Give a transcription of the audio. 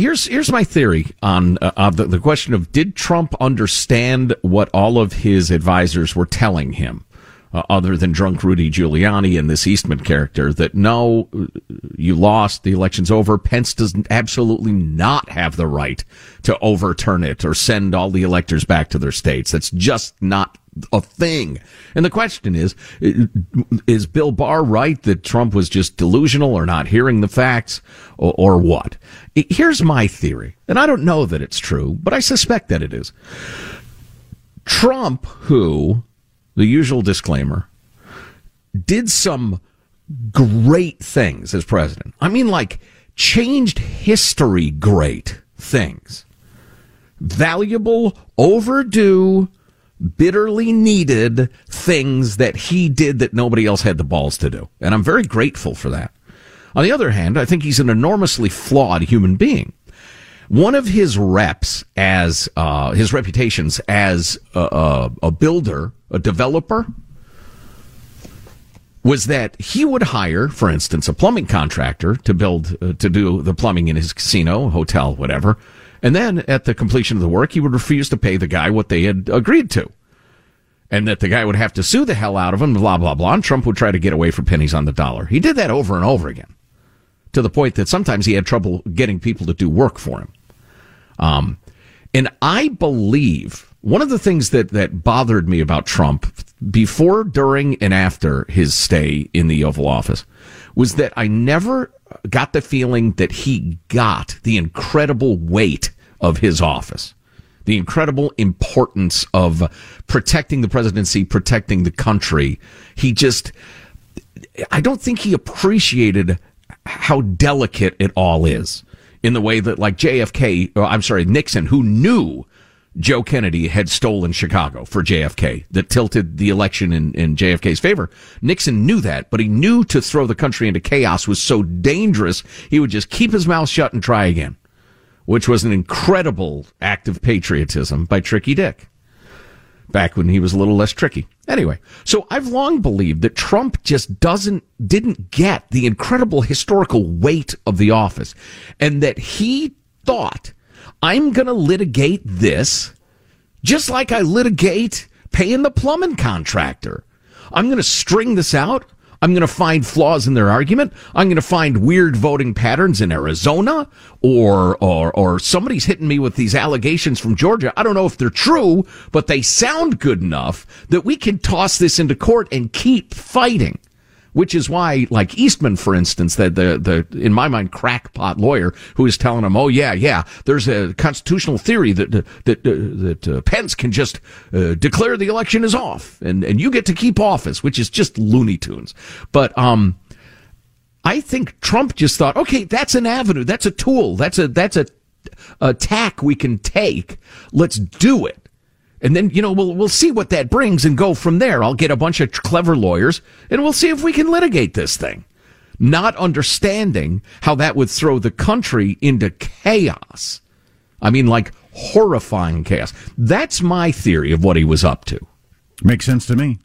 Here's here's my theory on uh, the, the question of did Trump understand what all of his advisors were telling him, uh, other than drunk Rudy Giuliani and this Eastman character, that no, you lost, the election's over. Pence does absolutely not have the right to overturn it or send all the electors back to their states. That's just not a thing. And the question is, is Bill Barr right that Trump was just delusional or not hearing the facts or, or, what? Here's my theory. And I don't know that it's true, but I suspect that it is. Trump, who, the usual disclaimer, did some great things as president. I mean, like changed history great things. Valuable, overdue, bitterly needed things that he did that nobody else had the balls to do. And I'm very grateful for that. On the other hand, I think he's an enormously flawed human being. One of his reps as, uh, his reputations as a, a, a builder, a developer, was that he would hire, for instance, a plumbing contractor to build, uh, to do the plumbing in his casino, hotel, whatever. And then at the completion of the work, he would refuse to pay the guy what they had agreed to. And that the guy would have to sue the hell out of him, blah, blah, blah. And Trump would try to get away for pennies on the dollar. He did that over and over again to the point that sometimes he had trouble getting people to do work for him. Um, and I believe one of the things that, that bothered me about Trump before, during, and after his stay in the Oval Office was that I never got the feeling that he got the incredible weight of his office, the incredible importance of protecting the presidency, protecting the country. He just, I don't think he appreciated how delicate it all is in the way that like JFK, uh, I'm sorry, Nixon, who knew Joe Kennedy had stolen Chicago for JFK that tilted the election in, in JFK's favor. Nixon knew that, but he knew to throw the country into chaos was so dangerous, he would just keep his mouth shut and try again, which was an incredible act of patriotism by Tricky Dick back when he was a little less tricky. Anyway, so I've long believed that Trump just doesn't, didn't get the incredible historical weight of the office and that he thought I'm going to litigate this just like I litigate paying the plumbing contractor. I'm going to string this out. I'm going to find flaws in their argument. I'm going to find weird voting patterns in Arizona or, or, or somebody's hitting me with these allegations from Georgia. I don't know if they're true, but they sound good enough that we can toss this into court and keep fighting. Which is why, like Eastman, for instance, that the, the, in my mind, crackpot lawyer who is telling him, oh, yeah, yeah, there's a constitutional theory that, that, uh, that uh, Pence can just uh, declare the election is off and, and you get to keep office, which is just Looney Tunes. But, um, I think Trump just thought, okay, that's an avenue. That's a tool. That's a, that's a, a tack we can take. Let's do it. And then, you know, we'll, we'll see what that brings and go from there. I'll get a bunch of clever lawyers and we'll see if we can litigate this thing. Not understanding how that would throw the country into chaos. I mean, like horrifying chaos. That's my theory of what he was up to. Makes sense to me.